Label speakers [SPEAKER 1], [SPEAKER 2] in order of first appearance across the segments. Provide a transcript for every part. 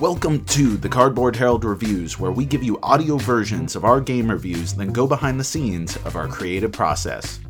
[SPEAKER 1] Welcome to the Cardboard Herald Reviews, where we give you audio versions of our game reviews, then go behind the scenes of our creative process.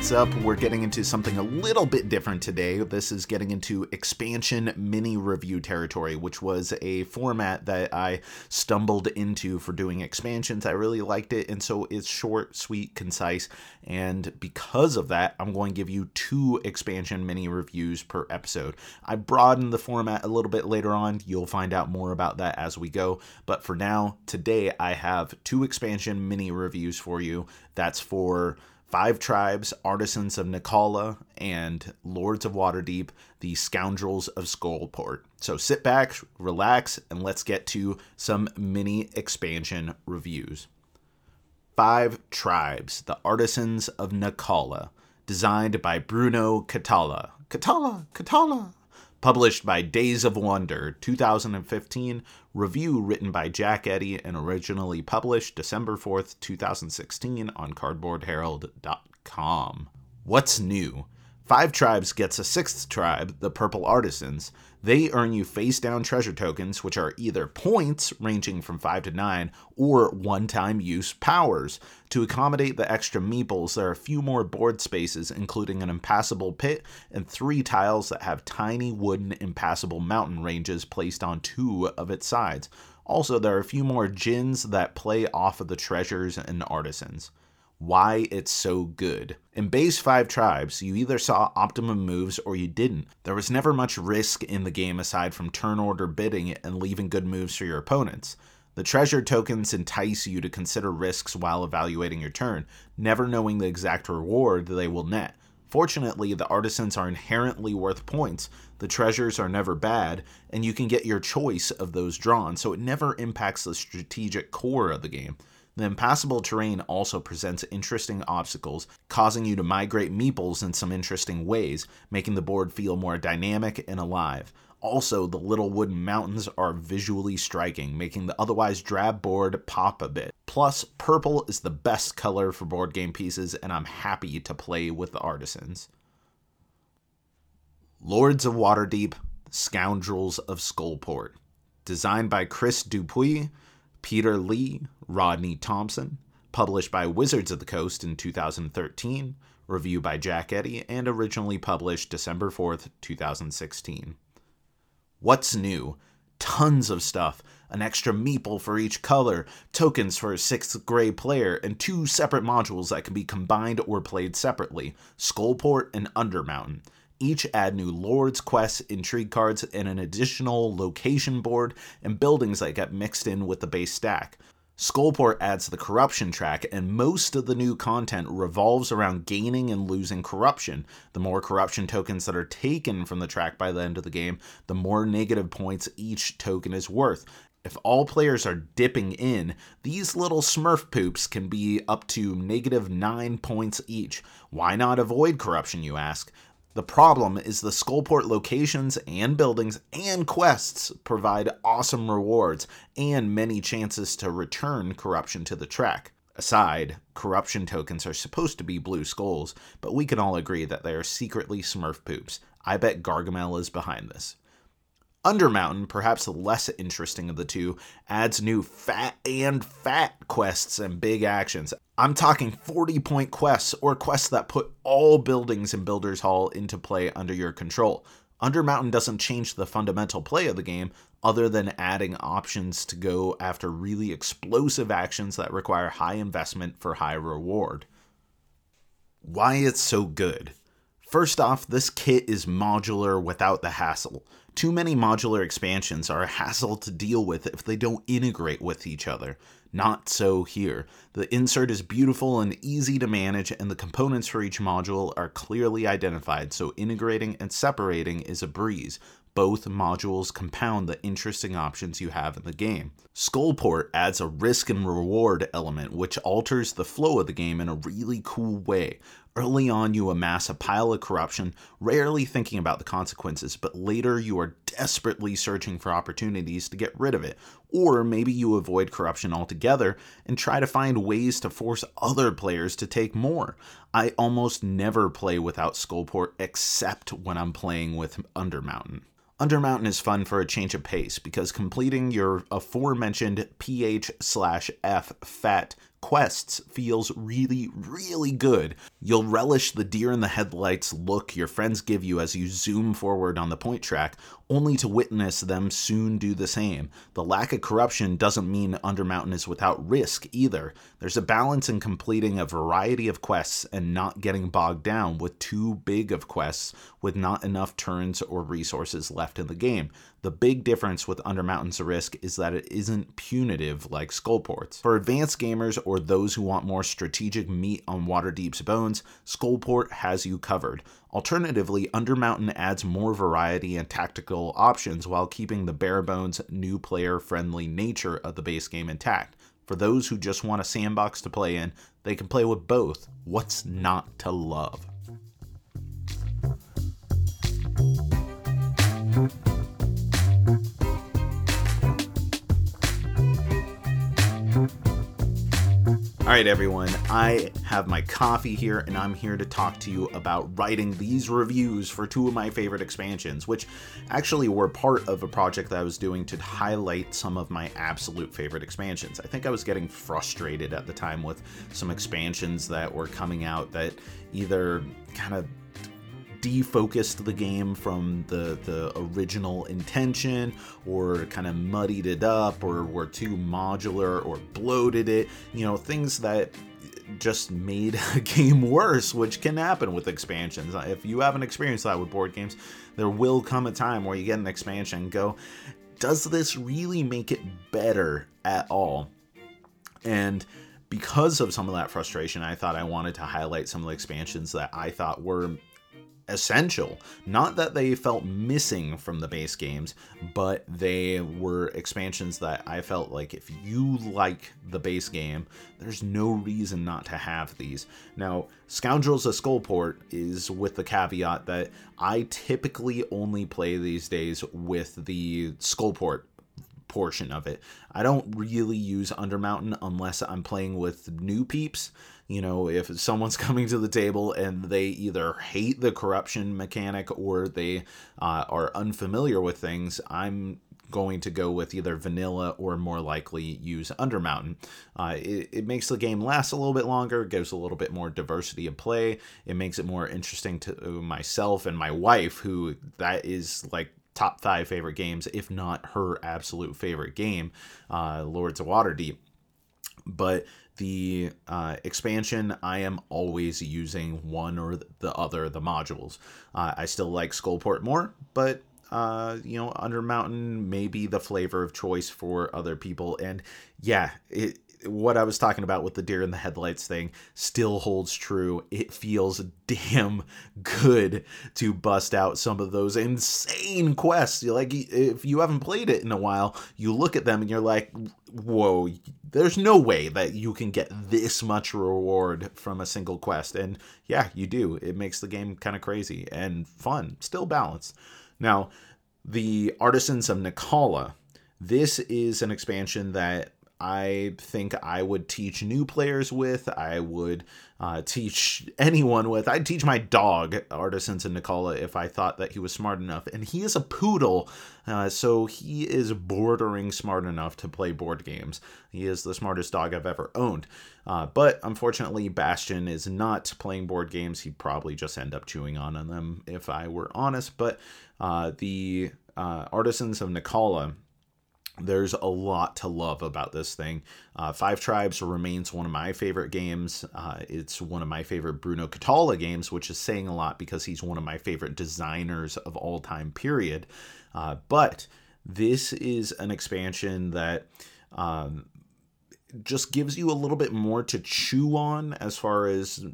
[SPEAKER 1] Heads up, we're getting into something a little bit different today. This is getting into expansion mini review territory, which was a format that I stumbled into for doing expansions. I really liked it, and so it's short, sweet, concise, and because of that, I'm going to give you two expansion mini reviews per episode. I broadened the format a little bit later on. You'll find out more about that as we go, but for now, today I have two expansion mini reviews for you. That's for Five Tribes, Artisans of Naqala, and Lords of Waterdeep, the Scoundrels of Skullport. So sit back, relax, and let's get to some mini expansion reviews. Five Tribes, the Artisans of Naqala, designed by Bruno Cathala. Cathala, Cathala. Published by Days of Wonder, 2015. Review written by Jack Eddy and originally published December 4th, 2016 on cardboardherald.com. What's new? Five Tribes gets a sixth tribe, the Purple Artisans. They earn you face down treasure tokens, which are either points, ranging from 5 to 9, or one time use powers. To accommodate the extra meeples, there are a few more board spaces, including an impassable pit and three tiles that have tiny wooden impassable mountain ranges placed on two of its sides. Also, there are a few more djinns that play off of the treasures and artisans why it's so good. In base 5 tribes, you either saw optimum moves or you didn't. There was never much risk in the game aside from turn order bidding and leaving good moves for your opponents. The treasure tokens entice you to consider risks while evaluating your turn, never knowing the exact reward they will net. Fortunately, the artisans are inherently worth points, the treasures are never bad, and you can get your choice of those drawn, so it never impacts the strategic core of the game. The impassable terrain also presents interesting obstacles, causing you to migrate meeples in some interesting ways, making the board feel more dynamic and alive. Also, the little wooden mountains are visually striking, making the otherwise drab board pop a bit. Plus, purple is the best color for board game pieces, and I'm happy to play with the artisans. Lords of Waterdeep, Scoundrels of Skullport. Designed by Chris Dupuis, Peter Lee, Rodney Thompson, published by Wizards of the Coast in 2013, review by Jack Eddy, and originally published December 4th, 2016. What's new? Tons of stuff. An extra meeple for each color, tokens for a sixth grade player, and two separate modules that can be combined or played separately Skullport and Undermountain each add new lords, quests, intrigue cards, and an additional location board and buildings that get mixed in with the base stack. Skullport adds the corruption track, and most of the new content revolves around gaining and losing corruption. The more corruption tokens that are taken from the track by the end of the game, the more negative points each token is worth. If all players are dipping in, these little smurf poops can be up to negative 9 points each. Why not avoid corruption, you ask? The problem is the Skullport locations and buildings and quests provide awesome rewards and many chances to return corruption to the track. Aside, corruption tokens are supposed to be blue skulls, but we can all agree that they are secretly smurf poops. I bet Gargamel is behind this. Undermountain, perhaps the less interesting of the two, adds new fat and fat quests and big actions. I'm talking 40 point quests or quests that put all buildings in Builder's Hall into play under your control. Undermountain doesn't change the fundamental play of the game other than adding options to go after really explosive actions that require high investment for high reward. Why it's so good. First off, this kit is modular without the hassle. Too many modular expansions are a hassle to deal with if they don't integrate with each other. Not so here. The insert is beautiful and easy to manage, and the components for each module are clearly identified, so integrating and separating is a breeze. Both modules compound the interesting options you have in the game. Skullport adds a risk and reward element, which alters the flow of the game in a really cool way. Early on, you amass a pile of corruption, rarely thinking about the consequences, but later you are desperately searching for opportunities to get rid of it. Or maybe you avoid corruption altogether and try to find ways to force other players to take more. I almost never play without Skullport except when I'm playing with Undermountain. Undermountain is fun for a change of pace because completing your aforementioned PH slash F FAT quests feels really, really good. You'll relish the deer in the headlights look your friends give you as you zoom forward on the point track, only to witness them soon do the same. The lack of corruption doesn't mean Undermountain is without risk either. There's a balance in completing a variety of quests and not getting bogged down with too big of quests with not enough turns or resources left in the game. The big difference with Undermountain's risk is that it isn't punitive like Skullport's. For advanced gamers or those who want more strategic meat on Waterdeep's bones, Skullport has you covered. Alternatively, Undermountain adds more variety and tactical options while keeping the bare bones, new player friendly nature of the base game intact. For those who just want a sandbox to play in, they can play with both. What's not to love? All right, everyone, I have my coffee here, and I'm here to talk to you about writing these reviews for two of my favorite expansions, which actually were part of a project that I was doing to highlight some of my absolute favorite expansions. I think I was getting frustrated at the time with some expansions that were coming out that either kind of defocused the game from the the original intention or kind of muddied it up or were too modular or bloated it you know things that just made a game worse which can happen with expansions. Uh, if you haven't experienced that with board games there will come a time where you get an expansion and go does this really make it better at all? And because of some of that frustration, I thought I wanted to highlight some of the expansions that I thought were essential. Not that they felt missing from the base games, but they were expansions that I felt like if you like the base game, there's no reason not to have these. Now, Scoundrels of Skullport is with the caveat that I typically only play these days with the Skullport portion of it. I don't really use Undermountain unless I'm playing with new peeps. You know, if someone's coming to the table and they either hate the corruption mechanic or they uh, are unfamiliar with things, I'm going to go with either vanilla or more likely use Undermountain. Uh, it, it, makes the game last a little bit longer, gives a little bit more diversity of play. It makes it more interesting to myself and my wife, who that is like top five favorite games, if not her absolute favorite game, uh, Lords of Waterdeep. But the uh, expansion, I am always using one or the other the modules. Uh, I still like Skullport more, but uh, you know, Undermountain may be the flavor of choice for other people. And yeah, it, what I was talking about with the deer in the headlights thing still holds true. It feels damn good to bust out some of those insane quests. Like, if you haven't played it in a while, you look at them and you're like, whoa, there's no way that you can get this much reward from a single quest. And yeah, you do. It makes the game kind of crazy and fun, still balanced. Now, the Artisans of Naqala. This is an expansion that I think I would teach new players with. I would uh, teach anyone with. I'd teach my dog, Artisans and Naqala, if I thought that he was smart enough. And he is a poodle, uh, so he is bordering smart enough to play board games. He is the smartest dog I've ever owned. Uh, but unfortunately, Bastion is not playing board games. He'd probably just end up chewing on them if I were honest. But uh, the uh, Artisans of Naqala there's a lot to love about this thing. Uh, Five Tribes remains one of my favorite games. Uh, it's one of my favorite Bruno Cathala games, which is saying a lot because he's one of my favorite designers of all time, period. Uh, but this is an expansion that um, just gives you a little bit more to chew on as far as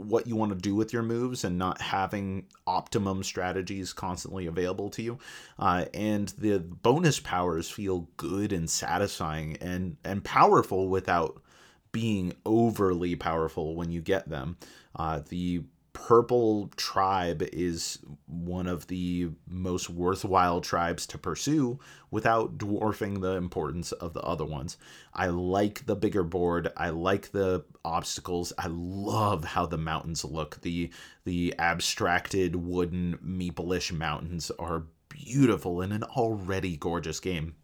[SPEAKER 1] what you want to do with your moves and not having optimum strategies constantly available to you. Uh, and the bonus powers feel good and satisfying and and powerful without being overly powerful when you get them. Uh, the purple tribe is one of the most worthwhile tribes to pursue without dwarfing the importance of the other ones. I like the bigger board. I like the obstacles. I love how the mountains look. The the abstracted wooden meeple-ish mountains are beautiful in an already gorgeous game.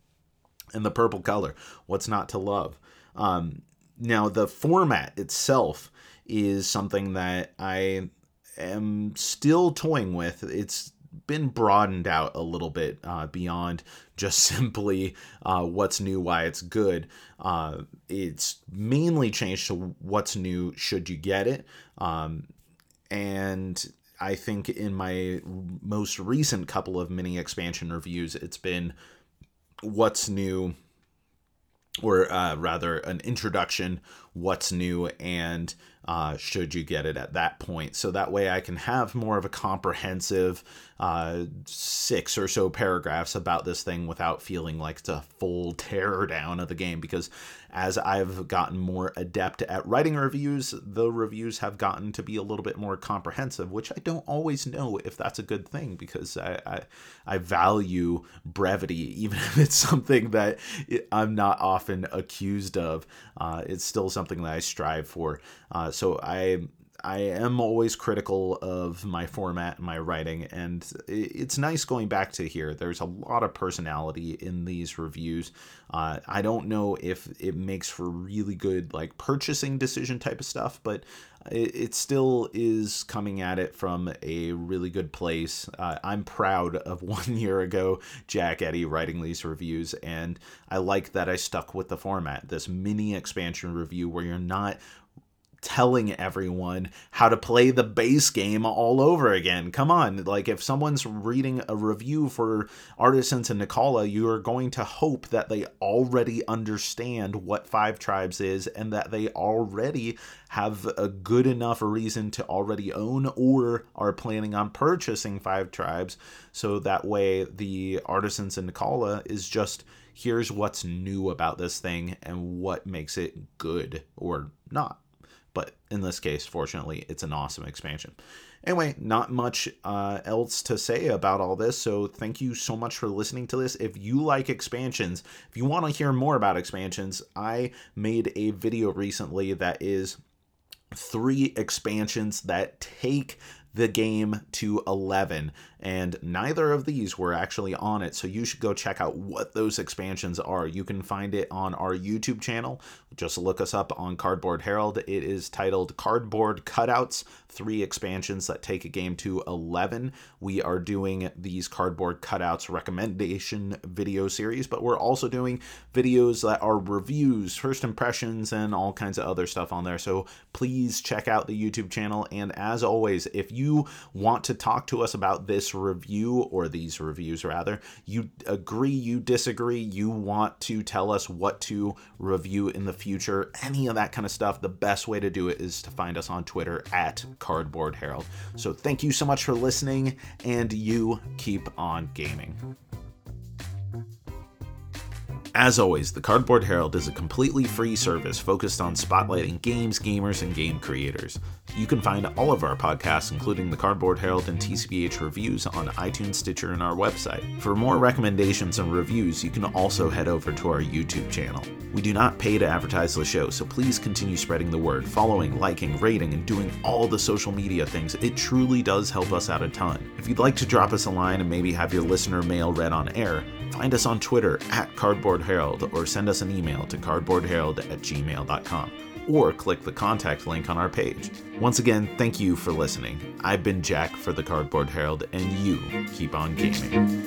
[SPEAKER 1] And the purple color, what's not to love? Um, now the format itself is something that I am still toying with. It's been broadened out a little bit uh, beyond just simply uh, what's new, why it's good. Uh, it's mainly changed to what's new, should you get it. Um, and I think in my most recent couple of mini expansion reviews, it's been what's new, or uh, rather, an introduction, what's new, and uh, should you get it at that point. So that way I can have more of a comprehensive uh, six or so paragraphs about this thing without feeling like it's a full tear down of the game. Because as I've gotten more adept at writing reviews, the reviews have gotten to be a little bit more comprehensive, which I don't always know if that's a good thing because I, I, I value brevity, even if it's something that I'm not often accused of. Uh, it's still something that I strive for. Uh, so I I am always critical of my format and my writing, and it's nice going back to here. There's a lot of personality in these reviews. Uh, I don't know if it makes for really good like purchasing decision type of stuff, but it, it still is coming at it from a really good place. Uh, I'm proud of one year ago Jack Eddy writing these reviews, and I like that I stuck with the format. This mini expansion review where you're not telling everyone how to play the base game all over again. Come on, like if someone's reading a review for Artisans and Naqala, you are going to hope that they already understand what Five Tribes is and that they already have a good enough reason to already own or are planning on purchasing Five Tribes. So that way, the Artisans and Naqala is just here's what's new about this thing and what makes it good or not. But in this case, fortunately, it's an awesome expansion. Anyway, not much uh, else to say about all this. So thank you so much for listening to this. If you like expansions, if you want to hear more about expansions, I made a video recently that is three expansions that take the game to 11 and neither of these were actually on it so you should go check out what those expansions are you can find it on our youtube channel just look us up on cardboard herald. It is titled cardboard cutouts three expansions that take a game to 11 we are doing these cardboard cutouts recommendation video series but we're also doing videos that are reviews first impressions and all kinds of other stuff on there. So please check out the youtube channel. And as always if you want to talk to us about this review or these reviews rather, you agree, you disagree, you want to tell us what to review in the future, any of that kind of stuff, the best way to do it is to find us on Twitter at Cardboard Herald. So thank you so much for listening, and you keep on gaming. As always, the Cardboard Herald is a completely free service focused on spotlighting games, gamers, and game creators. You can find all of our podcasts, including the Cardboard Herald and TCBH reviews, on iTunes, Stitcher, and our website. For more recommendations and reviews, you can also head over to our YouTube channel. We do not pay to advertise the show, so please continue spreading the word, following, liking, rating, and doing all the social media things. It truly does help us out a ton. If you'd like to drop us a line and maybe have your listener mail read on air, find us on Twitter at Cardboard Herald or send us an email to cardboardherald at gmail.com or click the contact link on our page. Once again, thank you for listening. I've been Jack for the Cardboard Herald, and you keep on gaming.